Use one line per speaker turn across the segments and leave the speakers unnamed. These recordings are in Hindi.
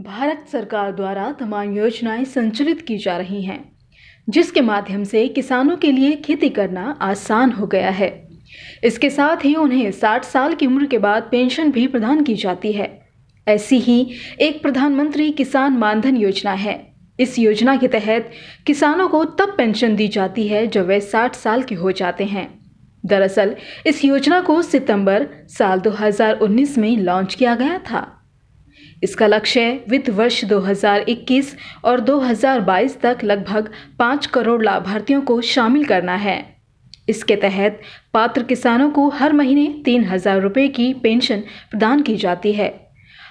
भारत सरकार द्वारा तमाम योजनाएँ संचालित की जा रही हैं, जिसके माध्यम से किसानों के लिए खेती करना आसान हो गया है। इसके साथ ही उन्हें 60 साल की उम्र के बाद पेंशन भी प्रदान की जाती है। ऐसी ही एक प्रधानमंत्री किसान मानधन योजना है। इस योजना के तहत किसानों को तब पेंशन दी जाती है जब वे 60 साल के हो जाते हैं। दरअसल, इस योजना को सितंबर साल 2019 में लॉन्च किया गया था। इसका लक्ष्य वित्त वर्ष 2021 और 2022 तक लगभग पाँच करोड़ लाभार्थियों को शामिल करना है। इसके तहत पात्र किसानों को हर महीने तीन हज़ार रुपये की पेंशन प्रदान की जाती है।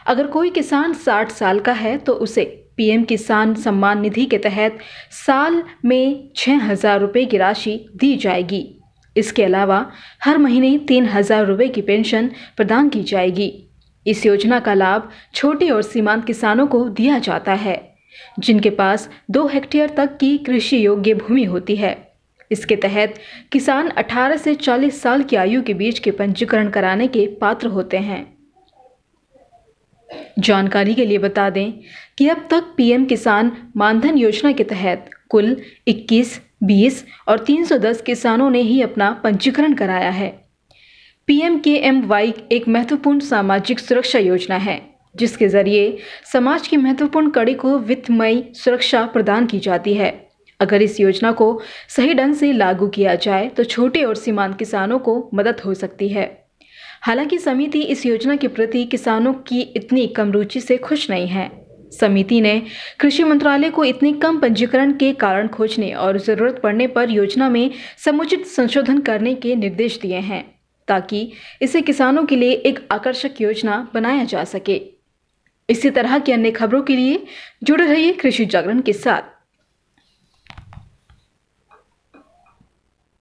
अगर कोई किसान 60 साल का है तो उसे पीएम किसान सम्मान निधि के तहत साल में छः हज़ार रुपये की राशि दी जाएगी। इसके अलावा हर महीने तीन हज़ार रुपये की पेंशन प्रदान की जाएगी। इस योजना का लाभ छोटे और सीमांत किसानों को दिया जाता है जिनके पास दो हेक्टेयर तक की कृषि योग्य भूमि होती है। इसके तहत किसान 18 से 40 साल की आयु के बीच के पंजीकरण कराने के पात्र होते हैं। जानकारी के लिए बता दें कि अब तक पीएम किसान मानधन योजना के तहत कुल 21, 20 और 310 किसानों ने ही अपना पंजीकरण कराया है। पीएम के एम वाई एक महत्वपूर्ण सामाजिक सुरक्षा योजना है, जिसके ज़रिए समाज की महत्वपूर्ण कड़ी को वित्तमयी सुरक्षा प्रदान की जाती है। अगर इस योजना को सही ढंग से लागू किया जाए तो छोटे और सीमांत किसानों को मदद हो सकती है। हालाँकि समिति इस योजना के प्रति किसानों की इतनी कम रुचि से खुश नहीं है। समिति ने कृषि मंत्रालय को इतने कम पंजीकरण के कारण खोजने और ज़रूरत पड़ने पर योजना में समुचित संशोधन करने के निर्देश दिए हैं। ताकि इसे किसानों के लिए एक आकर्षक योजना बनाया जा सके। इसी तरह की अन्य खबरों के लिए जुड़े रहिए कृषि जागरण के साथ।